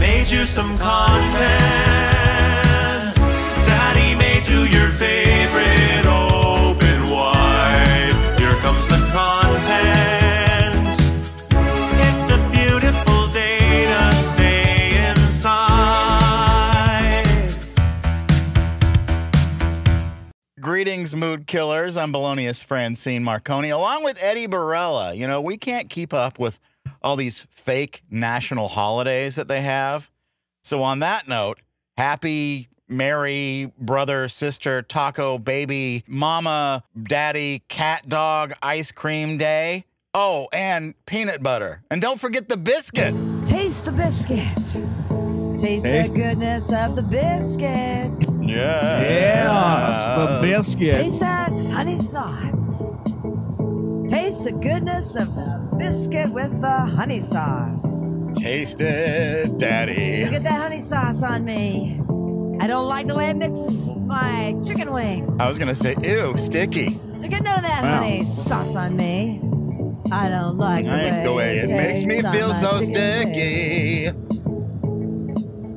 made you some content. Daddy made you your favorite open wide. Here comes the content. It's a beautiful day to stay inside. Greetings, mood killers. I'm Balonius Francine Marconi, along with Eddie Barella. You know, we can't keep up with all these fake national holidays that they have. So, on that note, happy Mary, brother, sister, taco, baby, mama, daddy, cat, dog, ice cream day. Oh, and peanut butter. And don't forget the biscuit. Taste the biscuit. Taste, Taste- the goodness of the biscuit. Yeah. Yes, the biscuit. Taste that honey sauce. Taste the goodness of the biscuit with the honey sauce. Taste it, daddy. Look at that honey sauce on me. I don't like the way it mixes my chicken wing. I was going to say, ew, sticky. Look at none of that Wow. honey sauce on me. I don't like the I way, like the way it makes me feel so sticky. wing.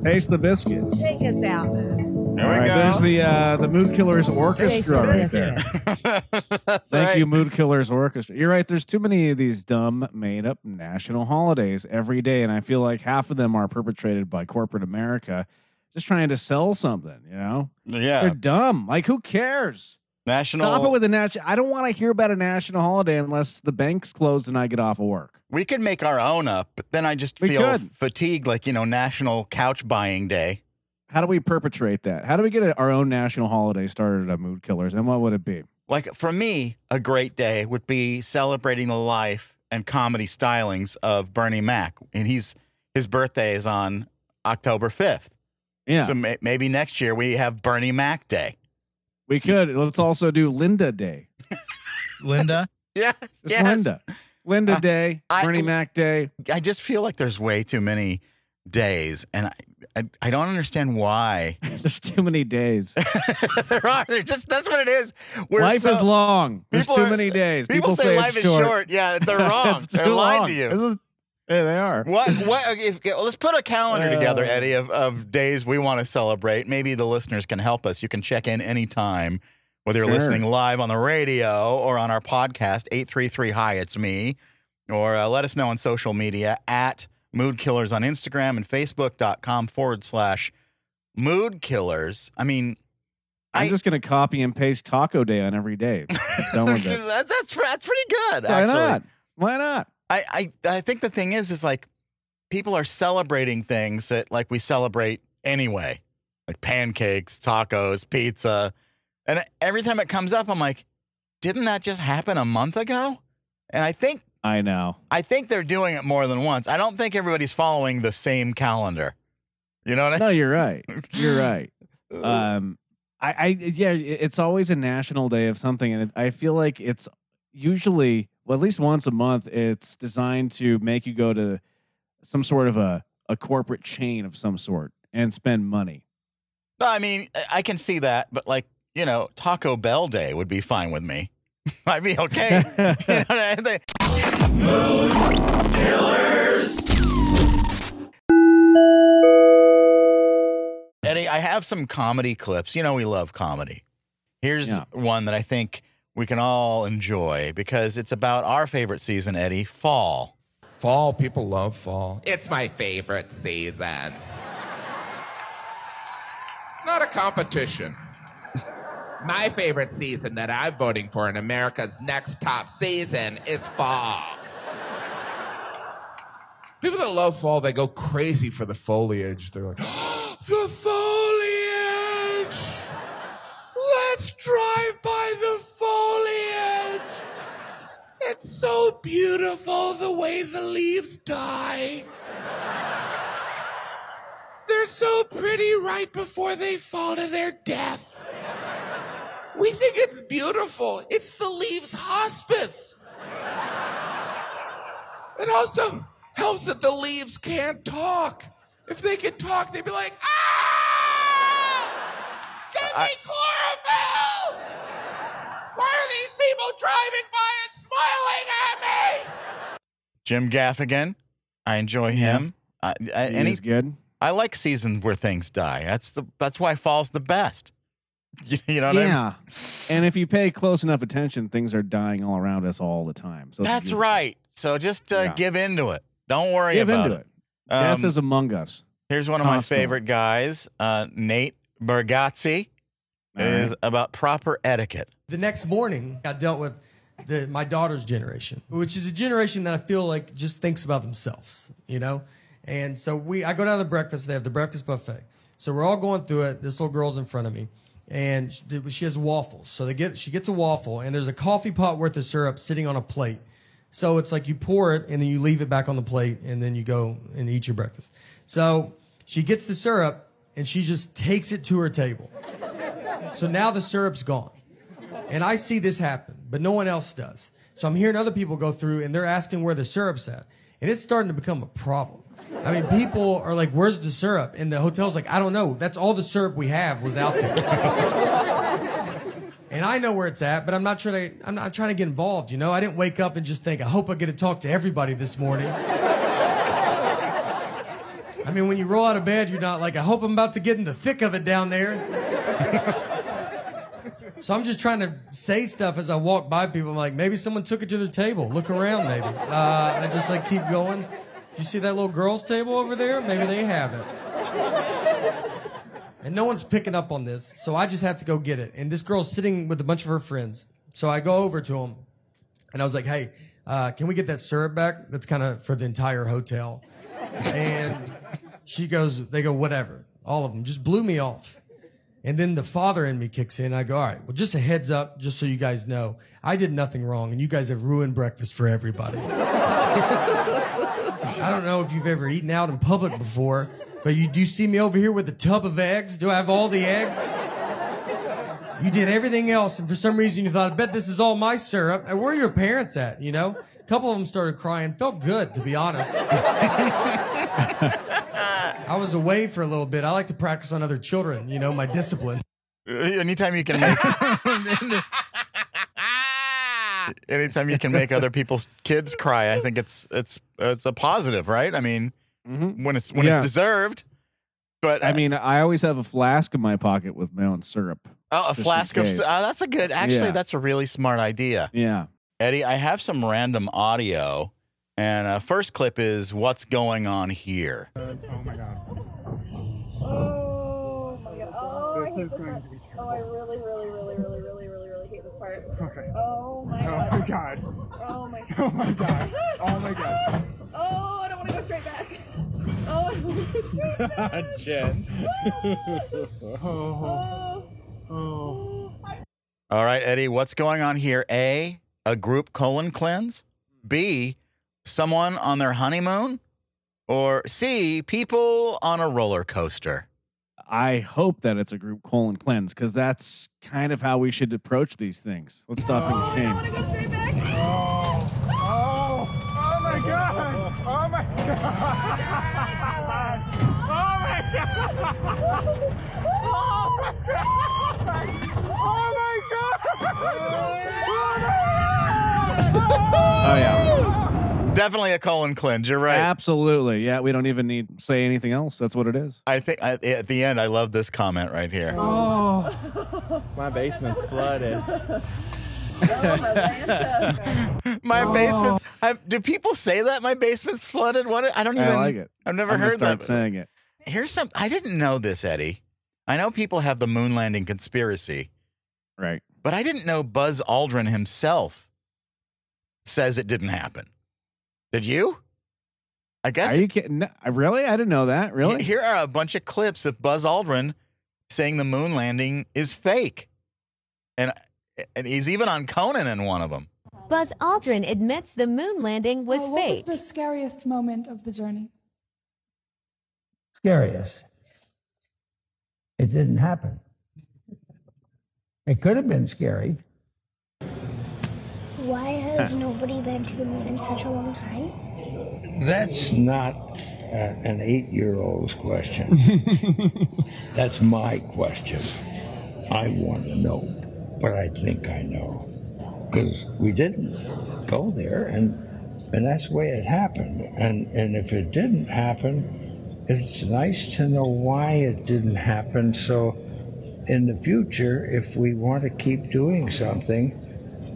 Sticky. Taste the biscuit. Take us out, Moose. There All we right, go. there's the uh, the Mood Killers Orchestra the right there. biscuit. Thank right. you, Mood Killers Orchestra. You're right. There's too many of these dumb, made up national holidays every day, and I feel like half of them are perpetrated by corporate America, just trying to sell something. You know, Yeah. they're dumb. Like, who cares? National. Stop it with a national. I don't want to hear about a national holiday unless the bank's closed and I get off of work. we could make our own up, but then I just We feel could. fatigued, like, you know, National Couch Buying Day. How do we perpetrate that? How do we get our own national holiday started at Mood Killers, and what would it be? Like, for me, a great day would be celebrating the life and comedy stylings of Bernie Mac. And he's his birthday is on October 5th. Yeah, So may- maybe next year we have Bernie Mac Day. We could. Let's also do Linda Day. Linda. Yes. Just yes. Linda. Linda Uh, Day, I- Bernie Mac Day. I just feel like there's way too many days, and I, I, I don't understand why. There's too many days. there are. They're just that's what it is. We're life so- is long. There's too are- many days. People, say, life is short. Yeah, they're wrong. They're too lying long. to you. This is, yeah, they are. What? What? If, well, let's put a calendar Uh. together, Eddie, of, of days we want to celebrate. Maybe the listeners can help us. You can check in anytime, whether you're listening live on the radio or on our podcast, 833 Hi, It's Me, or uh, let us know on social media at Mood Killers on Instagram and Facebook.com forward slash Mood Killers. I mean, I'm I- just gonna copy and paste Taco Day on every day. Done with it. that, that's, that's pretty good, Why actually. not? Why not? I, I I think the thing is is like people are celebrating things that like we celebrate anyway. Like pancakes, tacos, pizza. And every time it comes up I'm like, didn't that just happen a month ago? And I think I know. I think they're doing it more than once. I don't think everybody's following the same calendar. You know what I mean? No, you're right. You're right. Um, I, I, yeah, it's always a national day of something, and it, I feel like it's usually, well, at least once a month. It's designed to make you go to some sort of a a corporate chain of some sort and spend money. I mean, I- can see that, but like, you know, Taco Bell Day would be fine with me. I'd be okay. you know what I mean? Eddie, I have some comedy clips. You know, we love comedy. Here's Yeah. one that I think we can all enjoy because it's about our favorite season, Eddie, fall. Fall, people love fall. It's my favorite season. It's not a competition. My favorite season that I'm voting for in America's next top season is fall. People that love fall, they go crazy for the foliage. They're like, the beautiful the way the leaves die. They're so pretty right before they fall to their death. We think it's beautiful. It's the leaves hospice. It also helps that the leaves can't talk. If they could talk, they'd be like, ah! Give me chlorophyll! Why are these people driving by and smiling at? Jim Gaffigan. I enjoy him. Uh, uh, and He's he's good. I like seasons where things die. That's the that's why fall's the best. You know what I mean? Yeah. And if you pay close enough attention, things are dying all around us all the time. So That's right. So just uh, Yeah. give into it. Don't worry Give about into it. it. Death Um, is among us. Here's one of my favorite guys, uh, Nate Bargatze, All is about proper etiquette. The next morning, I dealt with the, my daughter's generation, which is a generation that I feel like just thinks about themselves, you know? And so we, I go down to breakfast. They have the breakfast buffet. So we're all going through it. This little girl's in front of me and she has waffles. So they get, she gets a waffle and there's a coffee pot worth of syrup sitting on a plate. So it's like you pour it and then you leave it back on the plate and then you go and eat your breakfast. So she gets the syrup and she just takes it to her table. So now the syrup's gone. And I see this happen, but no one else does. So I'm hearing other people go through and they're asking where the syrup's at. And it's starting to become a problem. I mean, people are like, where's the syrup? And the hotel's like, I don't know. That's all the syrup we have was out there. and I know where it's at, but I'm not trying to, I'm not trying to get involved, you know? I didn't wake up and just think, I hope I get to talk to everybody this morning. I mean, when you roll out of bed, you're not like, I hope I'm about to get in the thick of it down there. So I'm just trying to say stuff as I walk by people. I'm like, maybe someone took it to their table. Look around, maybe. Uh, I just like keep going. You see that little girl's table over there? Maybe they have it. And no one's picking up on this, so I just have to go get it. And this girl's sitting with a bunch of her friends. So I go over to them, and I was like, "Hey, uh, can we get that syrup back? That's kind of for the entire hotel." And she goes, "They go, whatever." All of them just blew me off. And then the father in me kicks in. I go, all right, well, just a heads up, just so you guys know, I did nothing wrong, and you guys have ruined breakfast for everybody. I don't know if you've ever eaten out in public before, but you do see me over here with a tub of eggs? Do I have all the eggs? You did everything else, and for some reason you thought, I bet this is all my syrup. And where are your parents at? You know, a couple of them started crying. Felt good, to be honest. I was away for a little bit. I like to practice on other children. You know, my discipline. Uh, Anytime you can make, anytime you can make other people's kids cry, I think it's it's it's a positive, right? I mean, when it's when Yeah. it's deserved. But I mean, I always have a flask in my pocket with my own syrup. Oh, a flask of case. uh, that's a good. Actually, Yeah. that's a really smart idea. Yeah. Eddie, I have some random audio, and uh, first clip is what's going on here. Oh my god. Oh my god. Oh, This I is going part. to be Oh, I really, really, really, really, really, really, really hate this part. Okay. Oh my Oh my god. god. Oh my god. Oh my god. Oh my god. Oh, I don't want to go straight back. Oh, I don't want to go straight back. Jen. oh. Oh. Oh. All right, Eddie, what's going on here? A, a group colon cleanse. B, someone on their honeymoon. Or C, people on a roller coaster. I hope that it's a group colon cleanse because that's kind of how we should approach these things. Let's stop being I ashamed. to go straight back. Oh. Oh. Oh my god. Oh my god. Oh my god. Oh my god. Oh my god. Oh, yeah. Definitely a colon cleanse. You're right. Absolutely. Yeah. We don't even need to say anything else. That's what it is. I think I, at the end, I love this comment right here. Oh. My basement's flooded. My oh. basement. I, do people say that my basement's flooded? What? I don't even. I like it. I've never I'm heard start that. saying it. Here's some. I didn't know this, Eddie. I know people have the moon landing conspiracy, Right. but I didn't know Buzz Aldrin himself says it didn't happen. Did you? I guess. Are you kidding? No, really? I didn't know that. Really? Here are a bunch of clips of Buzz Aldrin saying the moon landing is fake, and and he's even on Conan in one of them. Buzz Aldrin admits the moon landing was Oh, what fake. was the scariest moment of the journey? scariest. It didn't happen. It could have been scary. Why has nobody been to the moon in such a long time? That's not uh, an eight year old's question. That's my question. I want to know, but I think I know. Because we didn't go there, and, and that's the way it happened. And, and if it didn't happen, it's nice to know why it didn't happen. So, in the future, if we want to keep doing something,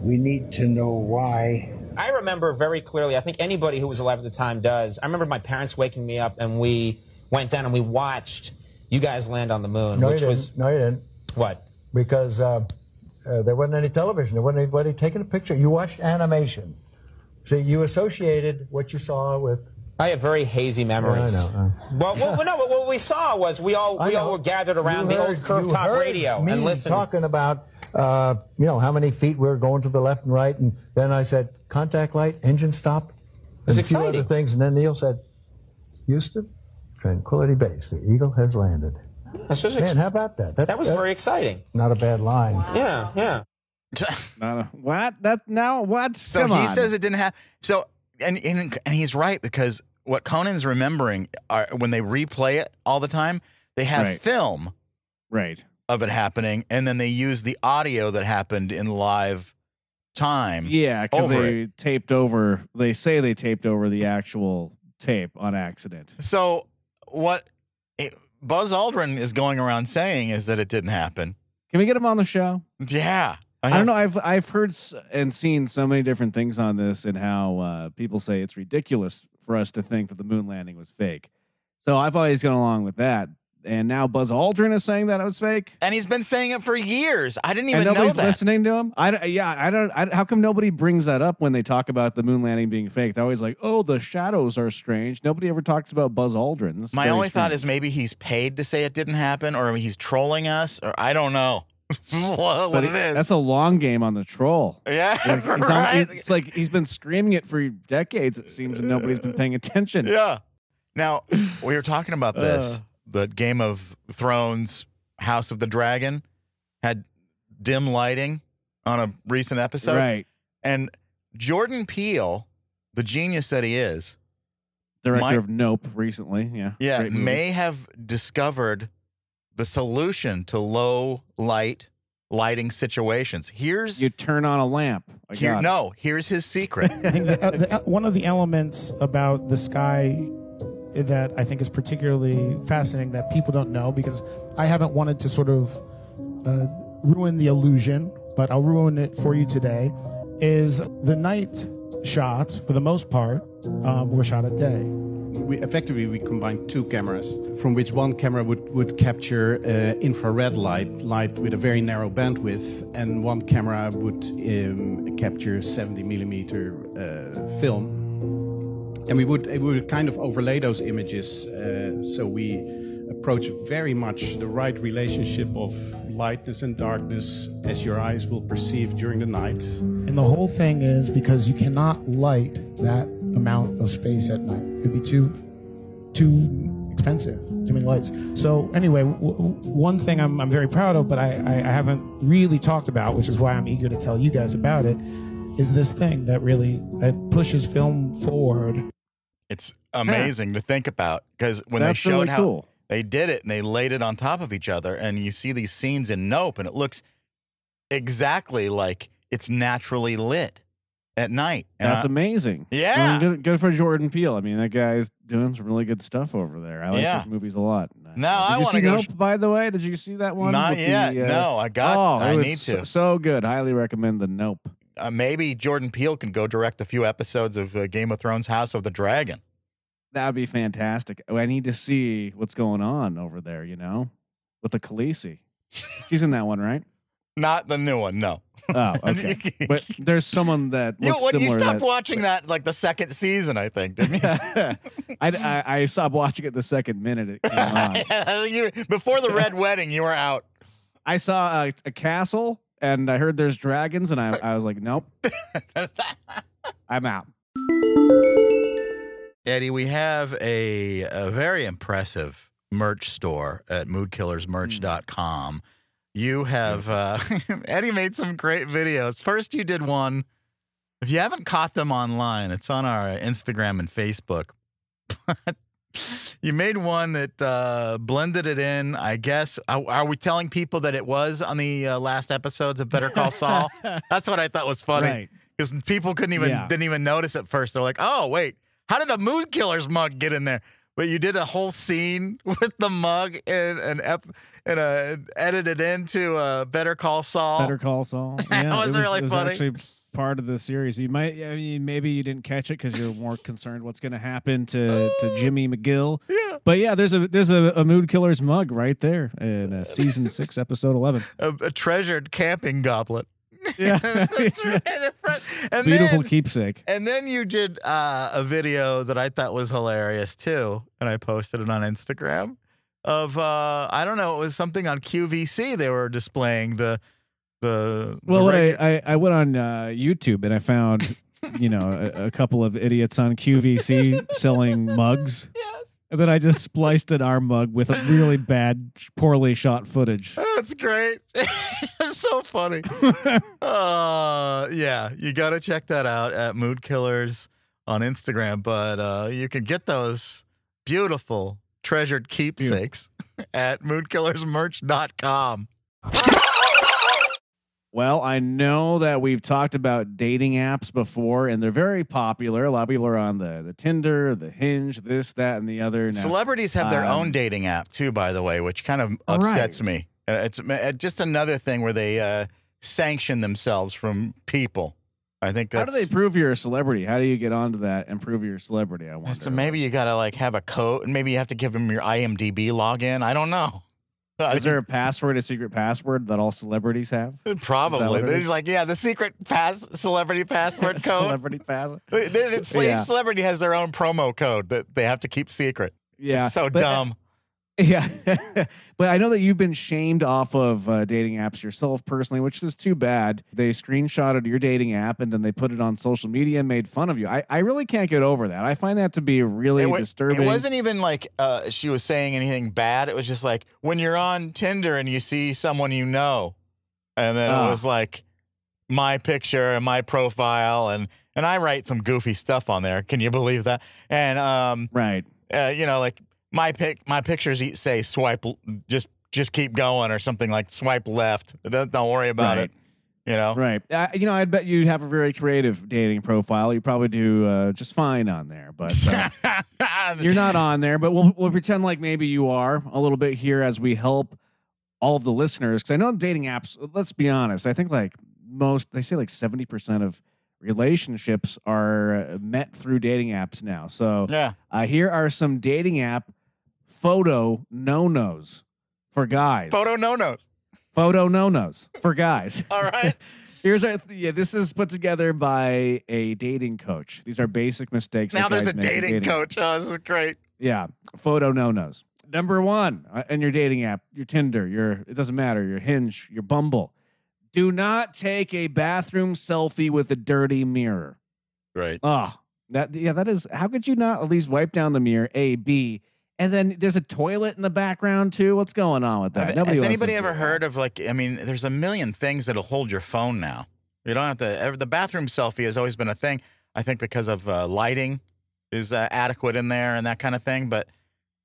we need to know why. I remember very clearly, I think anybody who was alive at the time does. I remember my parents waking me up and we went down and we watched you guys land on the moon, No, you didn't. was No, you didn't. what? Because uh, uh, there wasn't any television. There wasn't anybody taking a picture. You watched animation. See, you associated what you saw with. I have very hazy memories. Yeah, I know. Well, well, no, what we saw was we all we all were gathered around You the heard- old curve you top heard radio me and listened. talking about, uh, you know, how many feet we were going to the left and right, and then I said, contact light, engine stop, was and a few other things, and then Neil said, Houston, Tranquility Base, the Eagle has landed. This was Man, how about that? that was very exciting. Not a bad line. Yeah, yeah. Uh, what? That now what? So Come he on. says it didn't happen. So and, and and he's right because what Conan's remembering are when they replay it all the time, they have Right. film right. of it happening, and then they use the audio that happened in live time. Yeah, because over they taped over. They say they taped over the actual tape on accident. So what it, Buzz Aldrin is going around saying is that it didn't happen. Can we get him on the show? Yeah. I, don't know. I've I've heard and seen so many different things on this and how uh, people say it's ridiculous for us to think that the moon landing was fake. So I've always gone along with that. And now Buzz Aldrin is saying that it was fake. And he's been saying it for years. I didn't and even know nobody's that. listening to him. I yeah, I don't. I, how come nobody brings that up when they talk about the moon landing being fake? They're always like, "Oh, the shadows are strange." Nobody ever talks about Buzz Aldrin. My only thought is maybe he's paid to say it didn't happen, or he's trolling us, or I don't know what, what it it- is. that's a long game on the troll. Yeah, Like, he's on- right. it's like he's been screaming it for decades. It seems, and nobody's been paying attention. Yeah. Now we were talking about this. Uh. the Game of Thrones House of the Dragon had dim lighting on a recent episode, Right. And Jordan Peele, the genius that he is, Director might- of Nope recently. Yeah. yeah, may have discovered the solution to low light lighting situations. Here's you turn on a lamp. I here, no, here's his secret. I think the, uh, the, one of the elements about the sky that I think is particularly fascinating that people don't know because I haven't wanted to sort of uh, ruin the illusion, but I'll ruin it for you today. Is the night shots for the most part um, were shot at day. We effectively we combined two cameras, from which one camera would would capture uh, infrared light, light with a very narrow bandwidth, and one camera would um, capture 70 millimeter uh, film. And we would we would kind of overlay those images, uh, so we approach very much the right relationship of lightness and darkness as your eyes will perceive during the night. And the whole thing is because you cannot light that amount of space at night. It'd be too too expensive, too many lights. So anyway, w- w- one thing I'm, I'm very proud of, but I, I, I haven't really talked about, which is why I'm eager to tell you guys about it, is this thing that really that pushes film forward. It's amazing to think about because when That's they showed really how cool. they did it and they laid it on top of each other, and you see these scenes in Nope, and it looks exactly like it's naturally lit at night. And That's I- amazing. Yeah. I mean, good, good for Jordan Peele. I mean, that guy's doing some really good stuff over there. I like Yeah. his movies a lot. No, Did I want to go. Nope, by the way? Did you see that one? Not with the, yet. No, I got- Oh, I need to. So good. Highly recommend the Nope. uh, maybe Jordan Peele can go direct a few episodes of uh, Game of Thrones House of the Dragon. That would be fantastic. Oh, I need to see what's going on over there. You know, with the Khaleesi. She's in that one, right? Not the new one, no. Oh, okay. but there's someone that You, looks what, you stopped that- watching that like the second season, I think, didn't you? I, I, I stopped watching it the second minute it came on. You- Before the Red Wedding, you were out. I saw a, a castle and I heard there's dragons, and I, I was like, nope, I'm out. Eddie, we have a, a very impressive merch store at moodkillersmerch.com. Hmm. You have, uh, Eddie made some great videos. First, you did one. If you haven't caught them online, it's on our Instagram and Facebook. But you made one that uh, blended it in, I guess. Are, are we telling people that it was on the uh, last episodes of Better Call Saul? That's what I thought was funny. Right. Because people couldn't even Yeah. didn't even notice at first. They're like, "Oh, wait, how did a Mood Killers mug get in there?" but you did a whole scene with the mug and an ep and uh, edited into uh, Better Call Saul. Better Call Saul. That Yeah, was it really it was funny. Actually, part of the series. You might, I mean, maybe you didn't catch it because you're more concerned what's going to happen to to Jimmy McGill. Yeah. But yeah, there's a there's a, a Mood Killers mug right there in uh, season six, episode eleven. a, a treasured camping goblet. Yeah. It's right in the front. and Beautiful then, keepsake. And then you did uh, a video that I thought was hilarious too, and I posted it on Instagram. Of uh, I don't know, it was something on QVC. They were displaying the the. the Well, what regu- I, I I went on uh, YouTube and I found, you know, a, a couple of idiots on QVC selling mugs. And then I just spliced an arm mug with a really bad, poorly shot footage. That's great. it's so funny. uh, yeah, you got to check that out at Mood Killers on Instagram. But uh, you can get those beautiful treasured keepsakes at moodkillersmerch.com. Well, I know that we've talked about dating apps before, and they're very popular. A lot of people are on the the Tinder, the Hinge, this, that, and the other. Now, Celebrities have their um, own dating app too, by the way, which kind of All right. upsets me. Uh, It's uh, just another thing where they uh, sanction themselves from people. I think How do they prove you're a celebrity? How do you get onto that and prove you're a celebrity? I wonder. So maybe you got to like have a code. And maybe you have to give them your IMDb login. I don't know. Is there a password, a secret password that all celebrities have? Probably. They're just like, yeah, the secret pass celebrity password code. Celebrity password. Each Yeah. celebrity has their own promo code that they have to keep secret. Yeah, It's so but- uh, dumb. Yeah, but I know that you've been shamed off of uh, dating apps yourself personally, which is too bad. They screenshotted your dating app and then they put it on social media and made fun of you. I, I really can't get over that. I find that to be really it, wa- disturbing. it wasn't even like uh, she was saying anything bad. It was just like when you're on Tinder and you see someone you know, and then Ah. it was like my picture and my profile, and and I write some goofy stuff on there. Can you believe that? And um, right, uh, you know, like my pic, my pictures say swipe, just just keep going or something like swipe left. Don't, don't worry about Right. it. You know, Right. Uh, you know, I bet you have a very creative dating profile. You probably do uh, just fine on there, but uh, you're not on there. But we'll, we'll pretend like maybe you are a little bit here as we help all of the listeners. Because I know dating apps, let's be honest, I think like most, they say like 70% of relationships are uh, met through dating apps now. So Yeah. uh, here are some dating app photo no nos for guys. Photo no nos. Photo no nos for guys. All right. Here's our yeah. This is put together by a dating coach. These are basic mistakes. that Now there's a make in dating coach. Oh, this is great. Yeah, photo no nos. Number one uh, in your dating app, your Tinder, your it doesn't matter, your Hinge, your Bumble. Do not take a bathroom selfie with a dirty mirror. Right. Oh, that yeah, that is. How could you not at least wipe down the mirror? A, B, and then there's a toilet in the background too. What's going on with that? Nobody Has anybody ever heard of like? I mean, there's a million things that'll hold your phone now. You don't have to. ever- The bathroom selfie has always been a thing. I think because of uh, lighting is uh, adequate in there and that kind of thing, but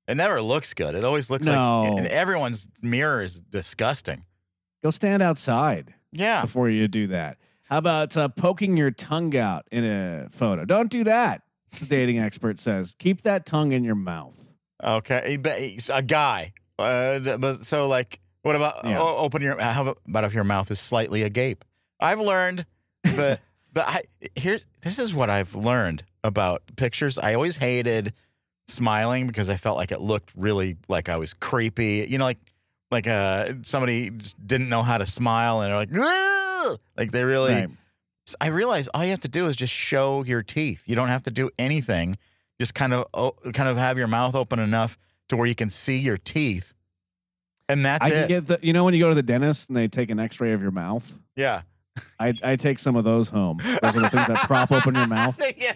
it never looks good. It always looks No. like and everyone's mirror is disgusting. Go stand outside. Yeah. Before you do that. How about uh, poking your tongue out in a photo? Don't do that. The dating expert says keep that tongue in your mouth. Okay, but he's a guy. Uh, but so like, what about Yeah. o- open your? How about if your mouth is slightly agape? I've learned the the I, here. This is what I've learned about pictures. I always hated smiling because I felt like it looked really like I was creepy. You know, like like uh somebody just didn't know how to smile and they're like, "Ugh!" like they really. Right. I realize all you have to do is just show your teeth. You don't have to do anything. Just kind of o- kind of have your mouth open enough to where you can see your teeth, and that's I it. can get the. You know when you go to the dentist and they take an X-ray of your mouth. yeah. I, I take some of those home. Those are the things that prop open your mouth. yeah.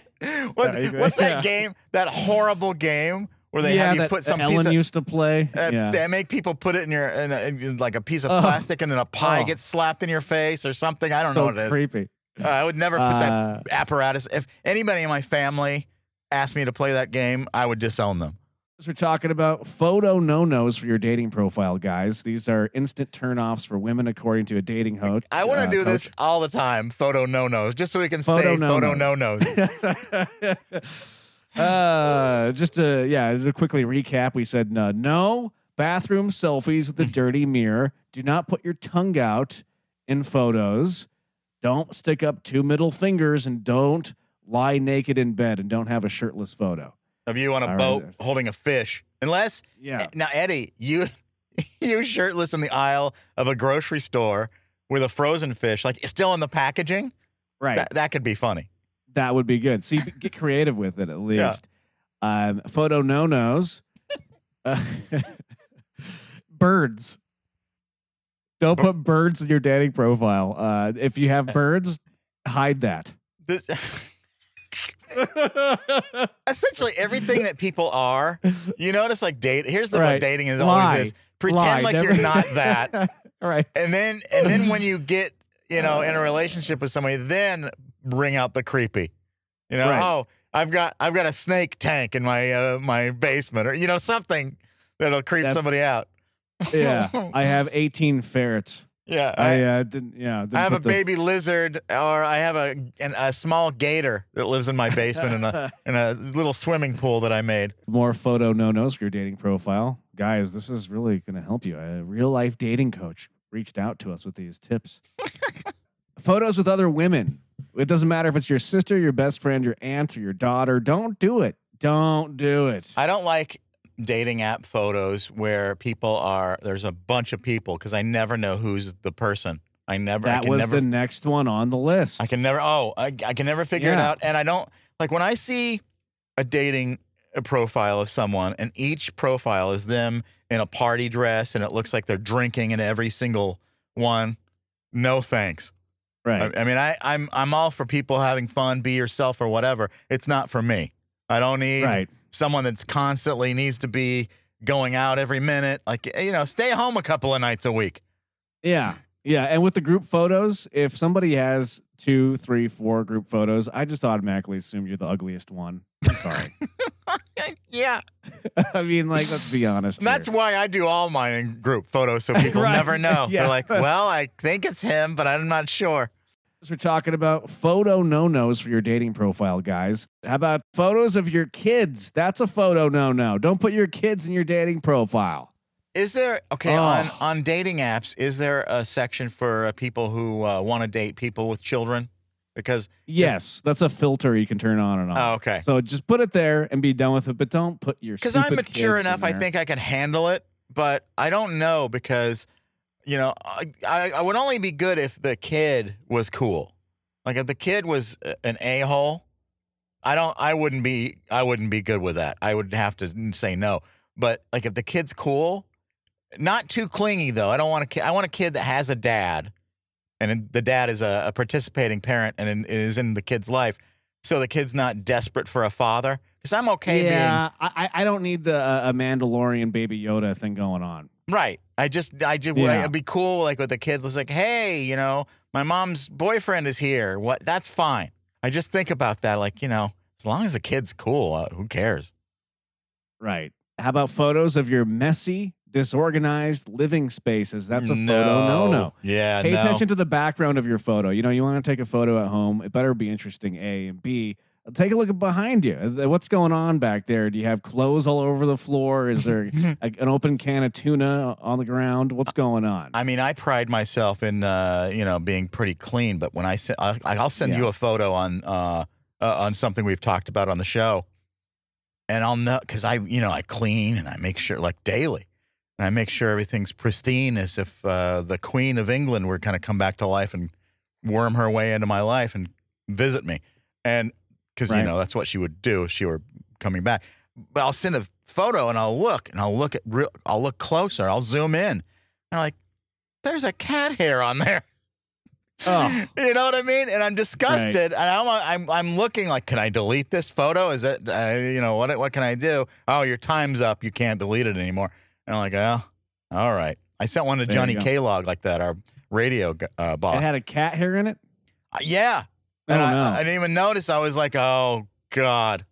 What, what's that yeah. game? That horrible game where they yeah, have you put some Ellen piece of, used to play. uh, yeah. They make people put it in your in, a, in like a piece of Oh. plastic, and then a pie Oh. gets slapped in your face or something. I don't know so what it is. creepy. Uh, I would never put Uh, that apparatus. If anybody in my family asked me to play that game, I would disown them. We're talking about photo no-nos for your dating profile, guys. These are instant turnoffs for women, according to a dating coach. I want to uh, do coach. this all the time. Photo no nos, just so we can Photo say photo no no-nos. nos. Uh, just to yeah, just to quickly recap, we said uh, no bathroom selfies with a dirty mirror. Do not put your tongue out in photos. Don't stick up two middle fingers, and don't lie naked in bed, and don't have a shirtless photo. Of you on a right. boat holding a fish. Unless Yeah. Now, Eddie, you you shirtless in the aisle of a grocery store with a frozen fish, like still in the packaging. Right. That, that could be funny. That would be good. See, get creative with it at least. Um, photo no nos. Uh, birds. Don't put birds in your dating profile. Uh, if you have birds, hide that. This- Essentially, everything that people are, you notice, like date. Here's the Right. what dating is Lie. always is: pretend Lie. like Never- you're not that, right? and then and then when you get you know in a relationship with somebody, then bring out the creepy. You know, Right. oh, I've got I've got a snake tank in my uh, my basement, or you know something that'll creep That's- somebody out. Yeah, I have 18 ferrets. Yeah, I uh, didn't. Yeah, didn't I have a baby lizard, or I have a an, a small gator that lives in my basement in a in a little swimming pool that I made. more photo no nos for your dating profile. Guys, this is really going to help you. A real life dating coach reached out to us with these tips. Photos with other women. It doesn't matter if it's your sister, your best friend, your aunt, or your daughter. Don't do it. Don't do it. I don't like dating app photos where people are there's a bunch of people because I never know who's the person. I never I That can was never the next one on the list. I can never oh I, I can never figure it out and I don't like when I see a dating uh, profile of someone and each profile is them in a party dress and it looks like they're drinking in every single one. No thanks. Right. I, I mean, I, I'm I'm all for people having fun, be yourself or whatever. It's not for me. I don't need Right. Someone that's constantly needs to be going out every minute. Like eh, you know, stay home a couple of nights a week. Yeah. Yeah. And with the group photos, if somebody has two, three, four group photos, I just automatically assume you're the ugliest one. I'm sorry. Yeah, I mean, like, let's be honest. that's here. why I do all my group photos so people Right. never know. Yeah. They're like, well, I think it's him, but I'm not sure. We're talking about photo no nos for your dating profile, guys. How about photos of your kids? That's a photo no no. Don't put your kids in your dating profile. Is there okay Oh. on on dating apps? Is there a section for uh, people who uh, want to date people with children? Because Yes, that's a filter you can turn on and off. Oh, okay. So just put it there and be done with it, but don't put your because I'm mature enough, I think I can handle it. But I don't know because, you know, I, I, I would only be good if the kid was cool. Like if the kid was an a hole, I don't. I wouldn't be. I wouldn't be good with that. I would have to say no. But like if the kid's cool, not too clingy though. I don't want a kid. I want a kid that has a dad, and the dad is a, a participating parent and in, is in the kid's life. So the kid's not desperate for a father. Because I'm okay yeah, I, I- I don't need the uh, a Mandalorian baby Yoda thing going on. Right. I just, I just, Yeah. it'd be cool, like with the kids, was like, hey, you know, my mom's boyfriend is here. What? That's fine. I just think about that, like, you know, as long as the kid's cool, uh, who cares? Right. How about photos of your messy, disorganized living spaces? That's a photo No. no no. Yeah, Pay no. attention to the background of your photo. You know, you want to take a photo at home, it better be interesting, A, and B, take a look at behind you. Uh, What's going on back there? Do you have clothes all over the floor? Is there a, an open can of tuna on the ground? What's going on? I mean, I pride myself in, uh, you know, being pretty clean. But when I send, I'll, I'll send Yeah. you a photo on, uh, uh, on something we've talked about on the show, and I'll know because I, you know, I clean and I make sure like daily, and I make sure everything's pristine, as if uh, the Queen of England were kind of come back to life and worm her way into my life and visit me, and because you know that's what she would do if she were coming back. But I'll send a photo and I'll look and I'll look at real, I'll look closer. I'll zoom in. And I'm like, there's a cat hair on there. Oh. you know what I mean? And I'm disgusted. And I'm, I'm I'm looking like, can I delete this photo? Is it uh, you know what what can I do? Oh, your time's up. You can't delete it anymore. And I'm like, oh, all right. I sent one to There Johnny go. K-Log like that, our radio uh, boss. It had a cat hair in it? Uh, yeah. Oh, And I, no. I didn't even notice. I was like, oh God.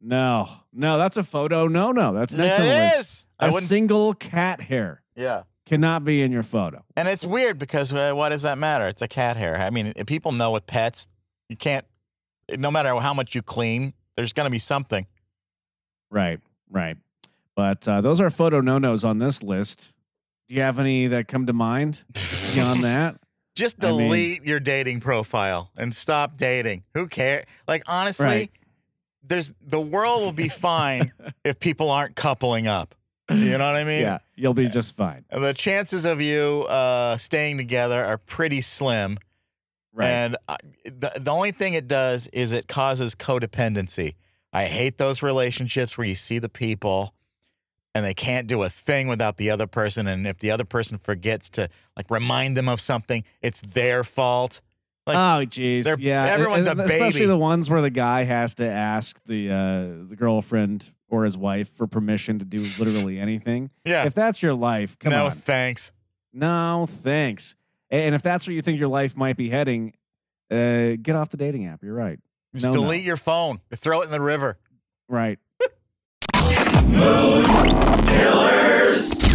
No, no, that's a photo. No, no, that's next Yeah, list. is. I A single cat hair Yeah. cannot be in your photo. And it's weird because uh, what does that matter? It's a cat hair. I mean, if people know with pets, you can't. No matter how much you clean There's going to be something. Right, right. But uh, those are photo no nos on this list. Do you have any that come to mind beyond that? Just I mean- delete your dating profile and stop dating. Who cares? Like honestly, Right. there's the world will be fine if people aren't coupling up. You know what I mean? Yeah, you'll be just fine. The chances of you uh, staying together are pretty slim. Right. And I, the, the only thing it does is it causes codependency. I hate those relationships where you see the people and they can't do a thing without the other person. And if the other person forgets to like remind them of something, it's their fault. Like, oh, jeez. Yeah, everyone's a and Especially baby. the ones where the guy has to ask the uh, the girlfriend or his wife for permission to do literally anything. Yeah. If that's your life, come no on. No thanks. No, thanks. And if that's where you think your life might be heading, uh, get off the dating app. You're right. Just No, no. delete your phone, throw it in the river. Right. Mood Killers.